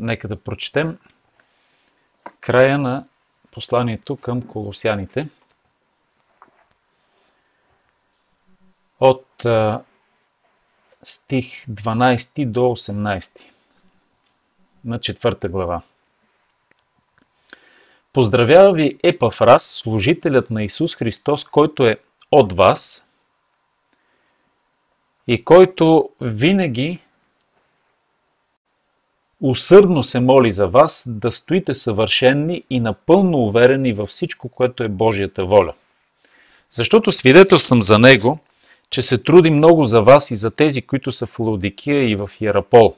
Нека да прочетем края на посланието към колосяните. От стих 12 до 18 на четвърта глава. Поздравява ви Епафрас, служителят на Исус Христос, който е от вас и който винаги усърдно се моли за вас да стоите съвършенни и напълно уверени във всичко, което е Божията воля. Защото свидетелствам за Него, че се труди много за вас и за тези, които са в Лаудикия и в Ярапол.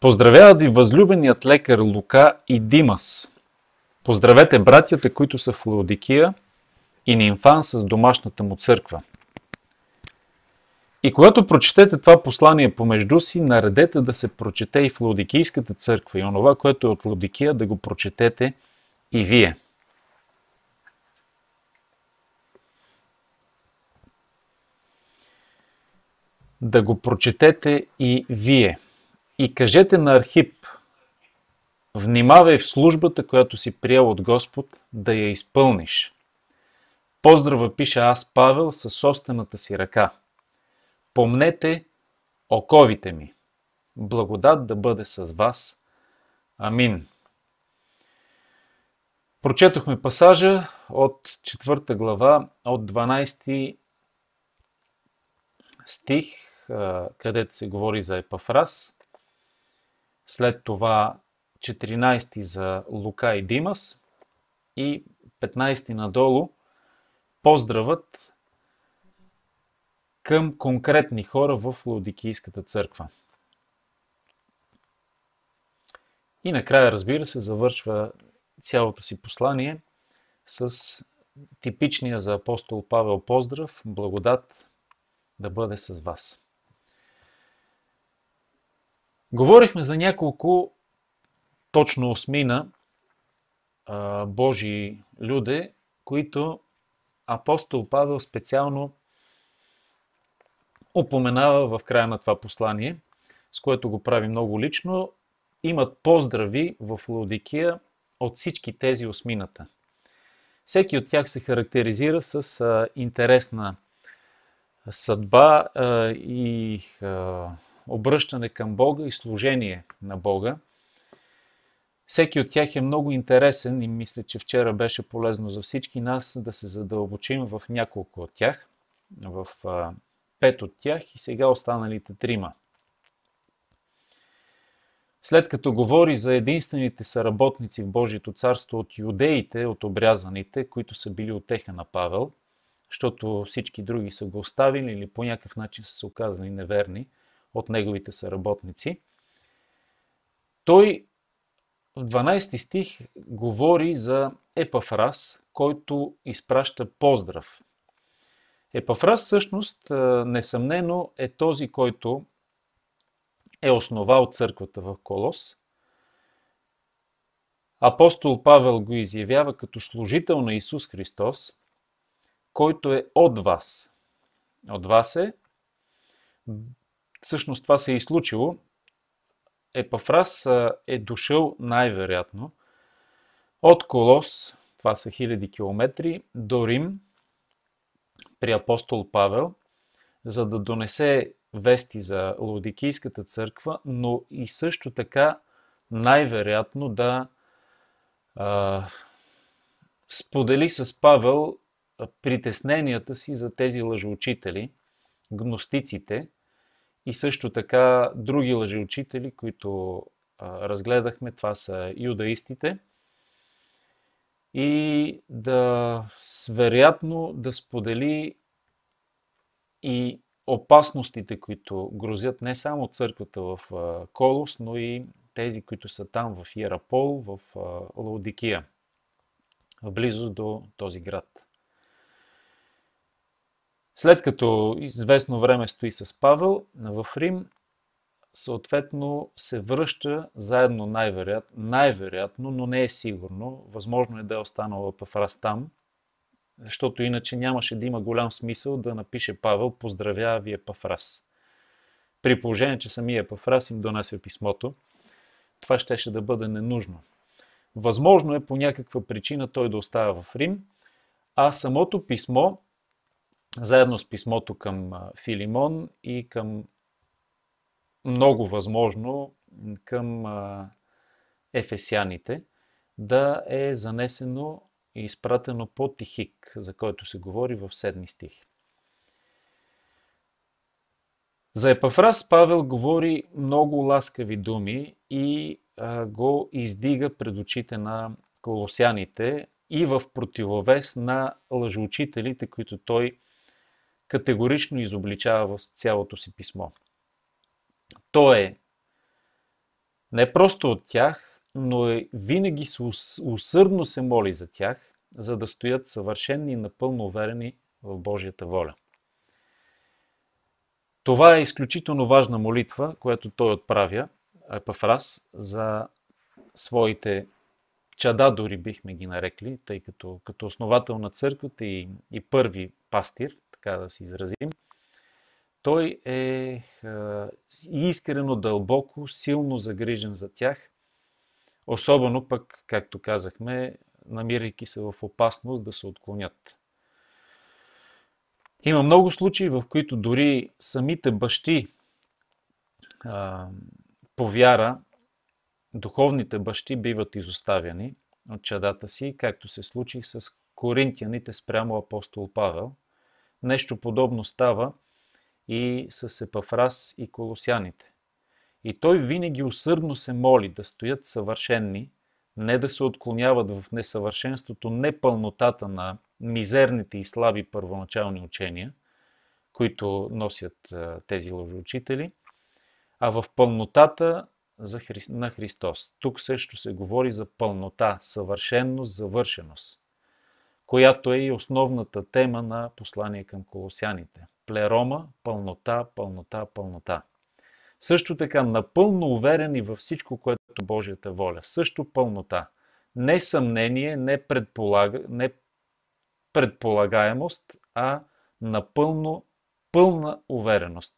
Поздравяват ви възлюбеният лекар Лука и Димас. Поздравете братята, които са в Лаудикия и Нимфан с домашната му църква. И когато прочетете това послание помежду си, наредете да се прочете и в Лаудикийската църква и онова, което е от Лаудикия, да го прочетете и вие. Да го прочетете и вие. И кажете на Архип, внимавай в службата, която си приел от Господ, да я изпълниш. Поздрава пиша аз, Павел, със собствената си ръка – Помнете оковите ми. Благодат да бъде с вас. Амин. Прочетохме пасажа от четвърта глава, от 12 стих, където се говори за Епафрас. След това 14 за Лука и Димас и 15 надолу поздравът към конкретни хора в Лаудикийската църква. И накрая, разбира се, завършва цялото си послание с типичния за апостол Павел поздрав, благодат да бъде с вас. Говорихме за няколко точно осмина Божии люде, които апостол Павел специално упоменава в края на това послание, с което го прави много лично, имат поздрави в Лаудикия от всички тези осмината. Всеки от тях се характеризира с интересна съдба и обръщане към Бога и служение на Бога. Всеки от тях е много интересен и мисля, че вчера беше полезно за всички нас да се задълбочим в няколко от тях. В пет от тях и сега останалите трима. След като говори за единствените съработници в Божието царство от юдеите, от обрязаните, които са били отеха на Павел, защото всички други са го оставили или по някакъв начин са се оказали неверни от неговите съработници, той в 12 стих говори за Епафрас, който изпраща поздрав Епафрас всъщност несъмнено е този, който е основал църквата в Колос. Апостол Павел го изявява като служител на Исус Христос, който е от вас. От вас е. Всъщност това се е и случило. Епафрас е дошъл най-вероятно от Колос, това са хиляди километри, до Рим – при апостол Павел, за да донесе вести за Лаудикийската църква, но и също така най-вероятно да а, сподели с Павел притесненията си за тези лъжеучители, гностиците и също така други лъжеучители, които а, разгледахме, това са юдаистите – и да вероятно да сподели и опасностите, които грозят не само църквата в Колос, но и тези, които са там в Иерапол, в Лаудикия, в близост до този град. След като известно време стои с Павел в Рим, съответно се връща заедно най-вероятно, най-вероятно, но не е сигурно. Възможно е да е останала Пафрас там, защото иначе нямаше да има голям смисъл да напише Павел поздравява ви Епафрас. При положение, че самия Епафрас им донася писмото, това щеше да бъде ненужно. Възможно е по някаква причина той да остава в Рим, а самото писмо, заедно с писмото към Филимон и към много възможно към ефесяните, да е занесено и изпратено по Тихик, за който се говори в 7 стих. За Епафрас Павел говори много ласкави думи и го издига пред очите на колосяните и в противовес на лъжоучителите, които той категорично изобличава в цялото си писмо. Той е не просто от тях, но е, винаги усърдно се моли за тях, за да стоят съвършенни и напълно уверени в Божията воля. Това е изключително важна молитва, която той отправя, Епафрас, за своите чада, дори бихме ги нарекли, тъй като като основател на църквата и, и първи пастир, така да се изразим, той е, искрено, дълбоко, силно загрижен за тях, особено пък, както казахме, намирайки се в опасност да се отклонят. Има много случаи, в които дори самите бащи а, по вяра, духовните бащи биват изоставяни от чадата си, както се случи с коринтияните спрямо апостол Павел. Нещо подобно става и с Епафрас и колосяните. И той винаги усърдно се моли да стоят съвършенни, не да се отклоняват в несъвършенството, непълнотата на мизерните и слаби първоначални учения, които носят тези лъжоучители, а в пълнотата на Христос. Тук също се говори за пълнота, съвършенност, завършеност, която е и основната тема на послание към колосяните. Плерома, пълнота, пълнота, пълнота. Също така, напълно уверени във всичко, което Божията воля. Също пълнота. Не съмнение, не, предполага, не предполагаемост, а напълно пълна увереност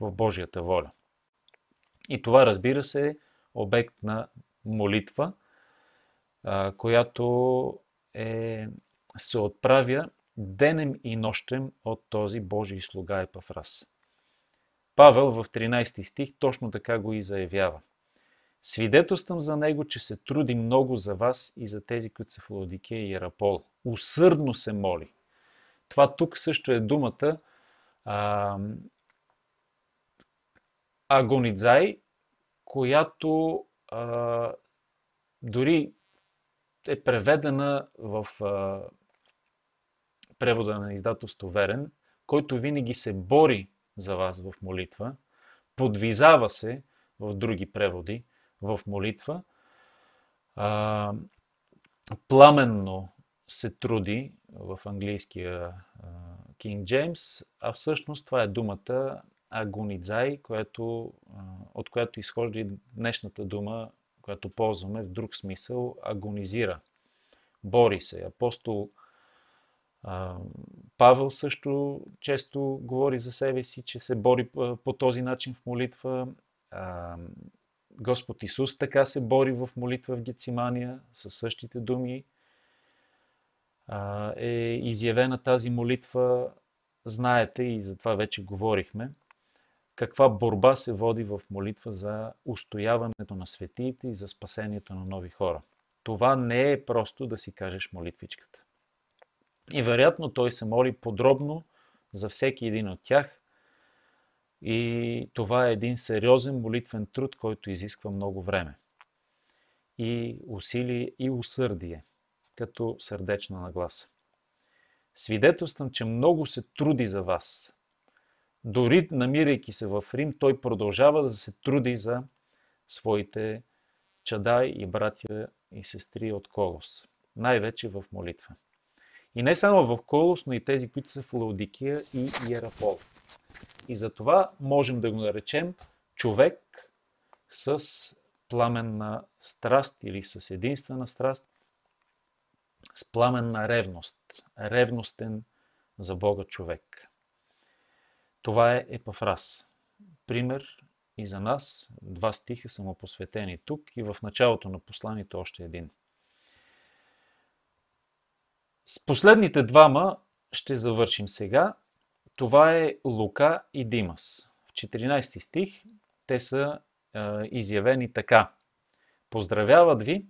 в Божията воля. И това, разбира се, е обект на молитва, която е, се отправя денем и нощем от този Божий слуга Епафрас. Павел в 13 стих точно така го и заявява. Свидетелствам за него, че се труди много за вас и за тези, които са в Лаодикея и Ерапол. Усърдно се моли. Това тук също е думата а, агонидзай, която а, дори е преведена в а, превода на издателство Верен, който винаги се бори за вас в молитва, подвизава се в други преводи в молитва, а, пламенно се труди в английския Кинг Джеймс, а всъщност това е думата агонидзай, от която изхожда и днешната дума, която ползваме в друг смисъл, агонизира. Бори се. Апостол Павел също често говори за себе си, че се бори по този начин в молитва. Господ Исус така се бори в молитва в Гецимания със същите думи. Е изявена тази молитва, знаете и за това вече говорихме, каква борба се води в молитва за устояването на светиите и за спасението на нови хора. Това не е просто да си кажеш молитвичката. И вероятно той се моли подробно за всеки един от тях. И това е един сериозен молитвен труд, който изисква много време. И усилие и усърдие, като сърдечна нагласа. Свидетелствам, че много се труди за вас. Дори намирайки се в Рим, той продължава да се труди за своите чадай и братя и сестри от Колос. Най-вече в молитва. И не само в Колос, но и тези, които са в Лаудикия и Иерафол. И затова можем да го наречем човек с пламенна страст или с единствена страст, с пламенна ревност. Ревностен за Бога човек. Това е Епафрас. Пример и за нас. Два стиха са му посветени тук и в началото на посланието още един. С последните двама ще завършим сега. Това е Лука и Димас. В 14 стих те са е, изявени така. Поздравяват ви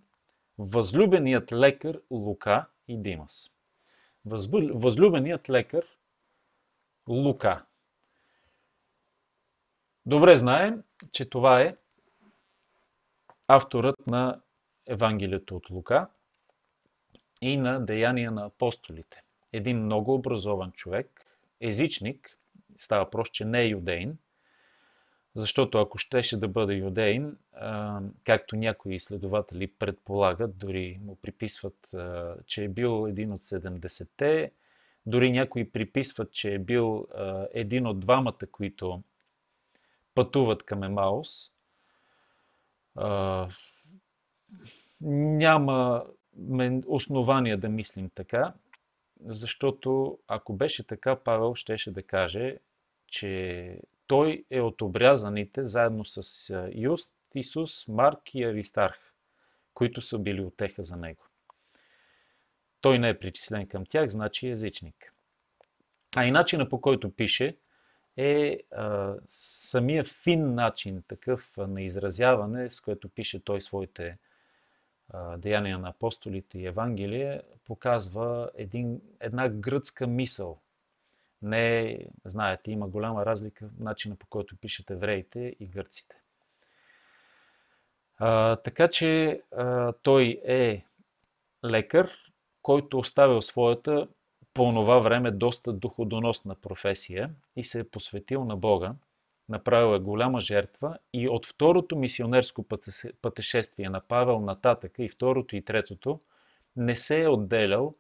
възлюбеният лекар Лука и Димас. Възлюбеният лекар Лука. Добре знаем, че това е авторът на Евангелието от Лука и на Деяния на апостолите. Един много образован човек, езичник, става просто, че не е юдейн, защото ако щеше да бъде юдейн, както някои изследователи предполагат, дори му приписват, че е бил един от 70-те, дори някои приписват, че е бил един от двамата, които пътуват към Емаус. Няма основания да мислим така, защото ако беше така, Павел щеше да каже, че той е от обрязаните заедно с Юст, Исус, Марк и Аристарх, които са били отеха за него. Той не е причислен към тях, значи езичник. А и начина по който пише е а, самия фин начин, такъв на изразяване, с което пише той своите а, деяния на апостолите и Евангелие, показва един, една гръцка мисъл. Не, знаете, има голяма разлика в начина по който пишат евреите и гърците. А, така че а, той е лекар, който оставил своята по това време доста доходоносна професия и се е посветил на Бога. Направил е голяма жертва и от второто мисионерско пътешествие на Павел нататъка и второто и третото не се е отделял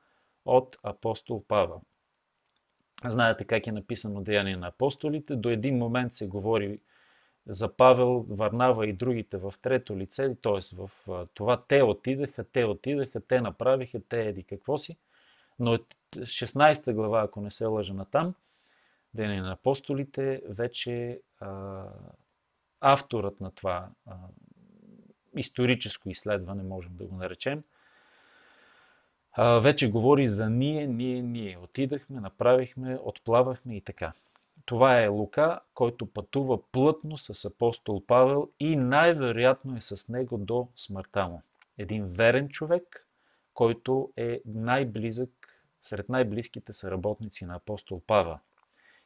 от апостол Павел. Знаете как е написано Деяние на апостолите. До един момент се говори за Павел, Варнава и другите в трето лице, т.е. в това те отидаха, те отидаха, те направиха, те еди какво си. Но от 16 глава, ако не се лъжа на там, Дене на апостолите, вече а, авторът на това а, историческо изследване, можем да го наречем, а, вече говори за ние, ние, ние. Отидахме, направихме, отплавахме и така. Това е Лука, който пътува плътно с апостол Павел и най-вероятно е с него до смъртта му. Един верен човек, който е най-близък сред най-близките съработници на апостол Павел.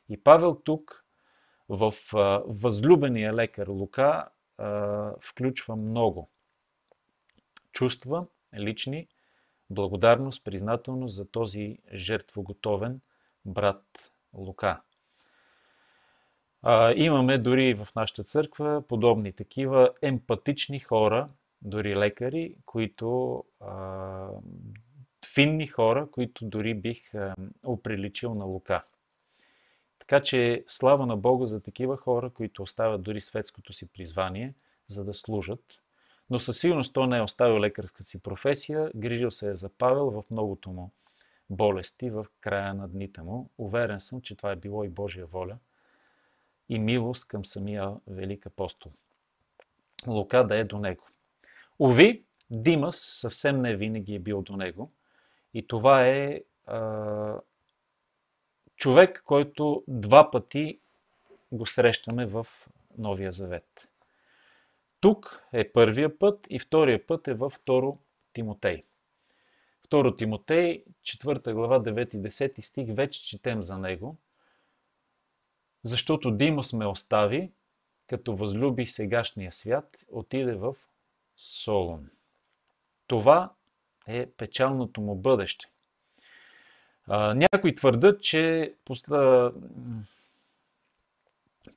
И Павел тук в възлюбения лекар Лука включва много чувства, лични, благодарност, признателност за този жертвоготовен брат Лука. Имаме дори в нашата църква подобни такива емпатични хора, дори лекари, които финни хора, които дори бих оприличил на Лука. Така че слава на Бога за такива хора, които оставят дори светското си призвание, за да служат. Но със сигурност той не е оставил лекарска си професия, грижил се е за Павел в многото му болести в края на дните му. Уверен съм, че това е било и Божия воля и милост към самия велик апостол. Лука да е до него. Ови, Димас съвсем не винаги е бил до него. И това е а, човек, който два пъти го срещаме в Новия Завет. Тук е първия път и втория път е във второ Тимотей. Второ Тимотей, 4 глава, 9 и 10 стих, вече четем за него, защото Димос ме остави, като възлюби сегашния свят, отиде в Солон. Това е печалното му бъдеще. някои твърдят, че посла...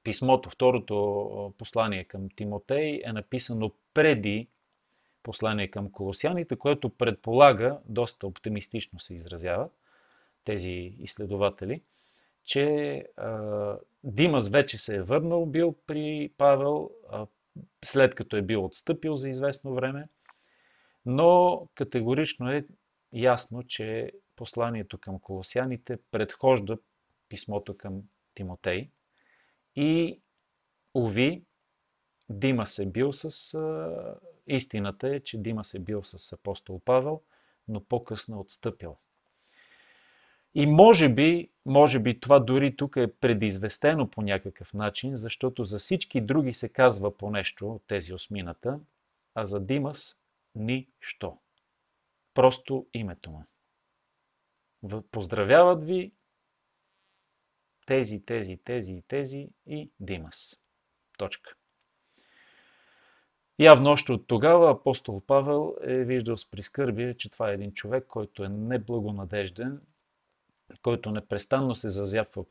писмото, второто послание към Тимотей е написано преди послание към колосяните, което предполага, доста оптимистично се изразява тези изследователи, че Димас вече се е върнал бил при Павел, след като е бил отстъпил за известно време, но категорично е ясно, че посланието към колосяните предхожда писмото към Тимотей и, уви, Димас е бил с... Истината е, че Димас е бил с апостол Павел, но по-късно е отстъпил. И може би, може би това дори тук е предизвестено по някакъв начин, защото за всички други се казва по нещо от тези осмината, а за Димас нищо. Просто името му. Поздравяват ви тези, тези, тези и тези и Димас. Точка. Явно още от тогава апостол Павел е виждал с прискърбие, че това е един човек, който е неблагонадежден, който непрестанно се зазяпва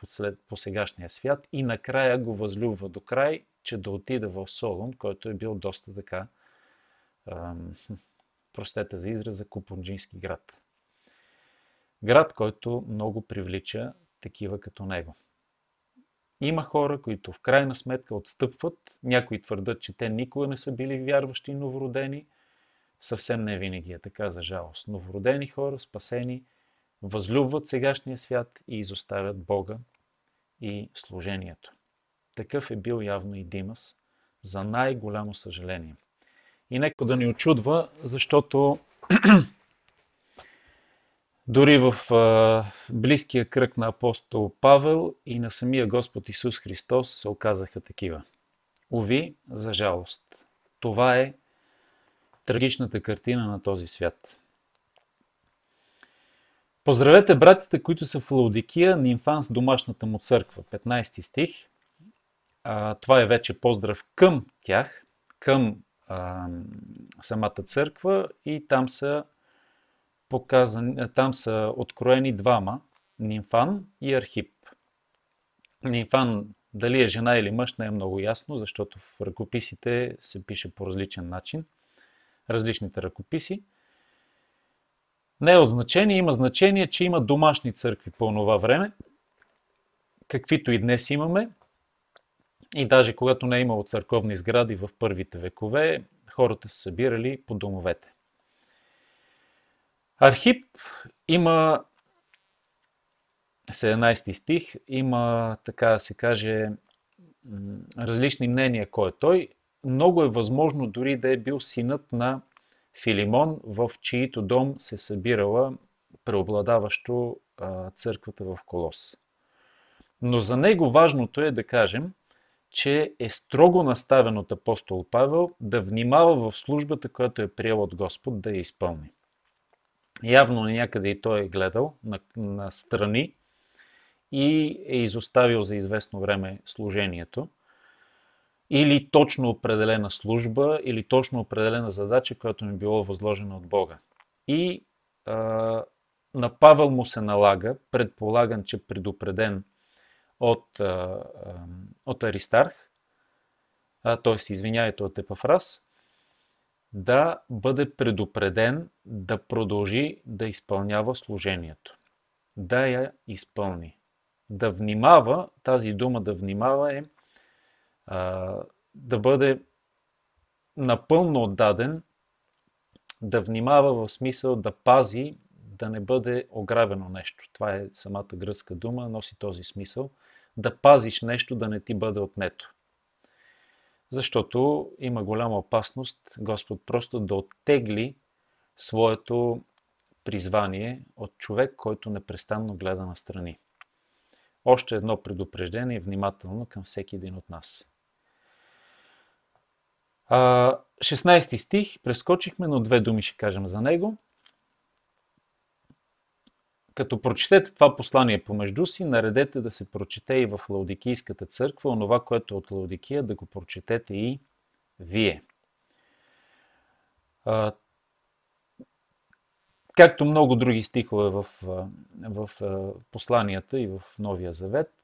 по, сегашния свят и накрая го възлюбва до край, че да отида в Солун, който е бил доста така, простете за израза, купунджински град. Град, който много привлича такива като него. Има хора, които в крайна сметка отстъпват. Някои твърдат, че те никога не са били вярващи новородени. Съвсем не винаги е така, за жалост. Новородени хора, спасени, възлюбват сегашния свят и изоставят Бога и служението. Такъв е бил явно и Димас, за най-голямо съжаление. И нека да ни очудва, защото дори в близкия кръг на апостол Павел и на самия Господ Исус Христос се оказаха такива. Ови, за жалост. Това е трагичната картина на този свят. Поздравете братите, които са в Лаудикия, Нимфан с домашната му църква. 15 стих. А, това е вече поздрав към тях, към самата църква и там са показани, там са откроени двама, Нимфан и Архип. Нимфан дали е жена или мъж не е много ясно, защото в ръкописите се пише по различен начин. Различните ръкописи. Не е от значение, има значение, че има домашни църкви по това време, каквито и днес имаме. И даже когато не е имало църковни сгради в първите векове, хората са събирали по домовете. Архип има 17 стих, има, така да се каже, различни мнения кой е той. Много е възможно дори да е бил синът на Филимон, в чието дом се събирала преобладаващо църквата в Колос. Но за него важното е да кажем, че е строго наставен от апостол Павел да внимава в службата, която е приел от Господ да я изпълни. Явно някъде и той е гледал на, на страни и е изоставил за известно време служението или точно определена служба, или точно определена задача, която ми било възложена от Бога. И а, на Павел му се налага, предполаган, че предупреден от, от Аристарх, т.е. извиняйте от Епафрас, да бъде предупреден да продължи да изпълнява служението. Да я изпълни. Да внимава, тази дума да внимава е да бъде напълно отдаден, да внимава в смисъл да пази, да не бъде ограбено нещо. Това е самата гръцка дума, носи този смисъл. Да пазиш нещо, да не ти бъде отнето. Защото има голяма опасност Господ просто да оттегли своето призвание от човек, който непрестанно гледа на страни. Още едно предупреждение внимателно към всеки един от нас. 16 стих, прескочихме, но две думи ще кажем за него. Като прочетете това послание помежду си, наредете да се прочете и в Лаудикийската църква, онова, което е от Лаудикия, да го прочетете и вие. Както много други стихове в, в посланията и в Новия Завет,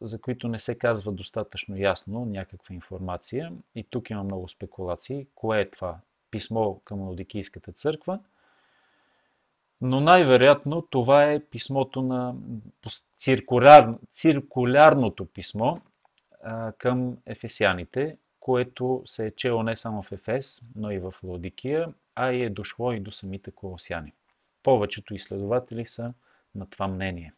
за които не се казва достатъчно ясно някаква информация. И тук има много спекулации. Кое е това писмо към Лаудикийската църква? Но най-вероятно това е писмото на циркуляр, циркулярното писмо а, към ефесяните, което се е чело не само в Ефес, но и в Лаудикия, а и е дошло и до самите колосяни. Повечето изследователи са на това мнение.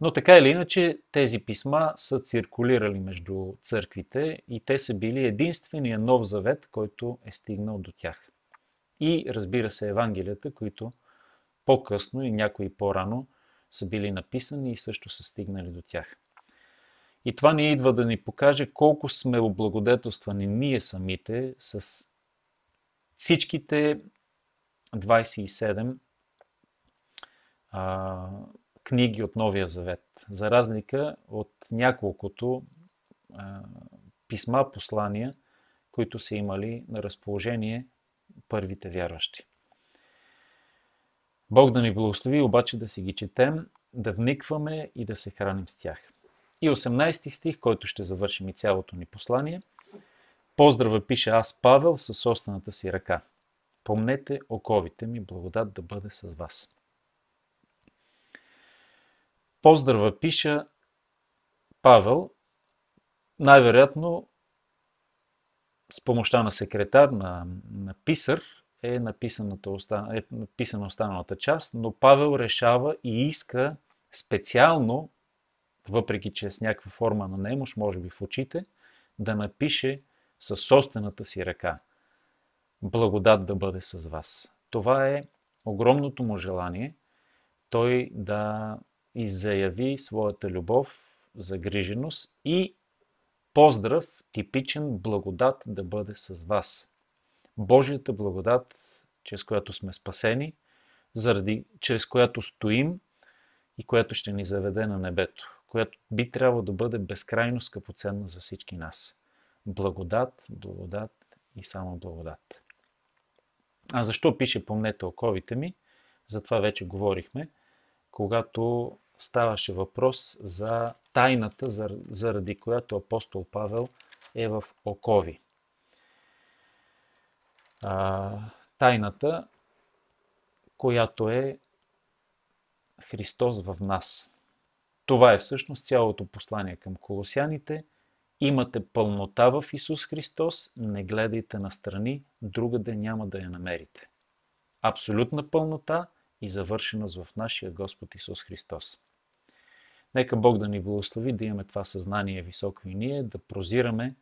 Но така или иначе, тези писма са циркулирали между църквите и те са били единствения нов завет, който е стигнал до тях. И разбира се, Евангелията, които по-късно и някои по-рано са били написани и също са стигнали до тях. И това ни идва да ни покаже колко сме облагодетелствани ние самите с всичките 27 а, книги от Новия Завет, за разлика от няколкото а, писма, послания, които са имали на разположение първите вярващи. Бог да ни благослови обаче да си ги четем, да вникваме и да се храним с тях. И 18 стих, който ще завършим и цялото ни послание. Поздрава пише аз Павел със собствената си ръка. Помнете оковите ми, благодат да бъде с вас. Поздрава пиша Павел, най-вероятно с помощта на секретар, на, на писар, е, е написана останалата част, но Павел решава и иска специално, въпреки че е с някаква форма на немощ, може би в очите, да напише със собствената си ръка. Благодат да бъде с вас. Това е огромното му желание той да иззаяви своята любов, загриженост и поздрав, типичен благодат да бъде с вас. Божията благодат, чрез която сме спасени, заради, чрез която стоим и която ще ни заведе на небето, която би трябвало да бъде безкрайно скъпоценна за всички нас. Благодат, благодат и само благодат. А защо пише помнете оковите ми? За това вече говорихме, когато ставаше въпрос за тайната, заради която апостол Павел е в окови. А, тайната, която е Христос в нас. Това е всъщност цялото послание към колосяните. Имате пълнота в Исус Христос, не гледайте на страни, другаде няма да я намерите. Абсолютна пълнота и завършеност в нашия Господ Исус Христос. Нека Бог да ни благослови да имаме това съзнание високо и ние, да прозираме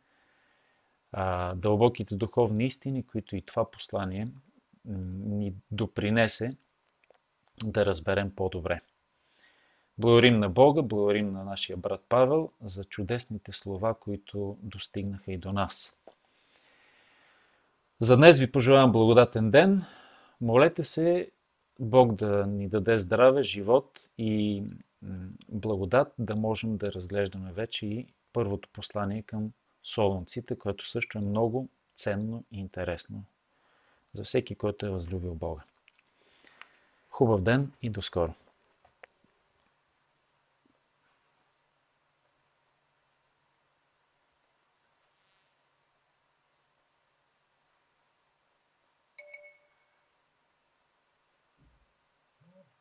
а, дълбоките духовни истини, които и това послание ни допринесе да разберем по-добре. Благодарим на Бога, благодарим на нашия брат Павел за чудесните слова, които достигнаха и до нас. За днес ви пожелавам благодатен ден. Молете се Бог да ни даде здраве, живот и благодат да можем да разглеждаме вече и първото послание към солунците, което също е много ценно и интересно за всеки, който е възлюбил Бога. Хубав ден и до скоро!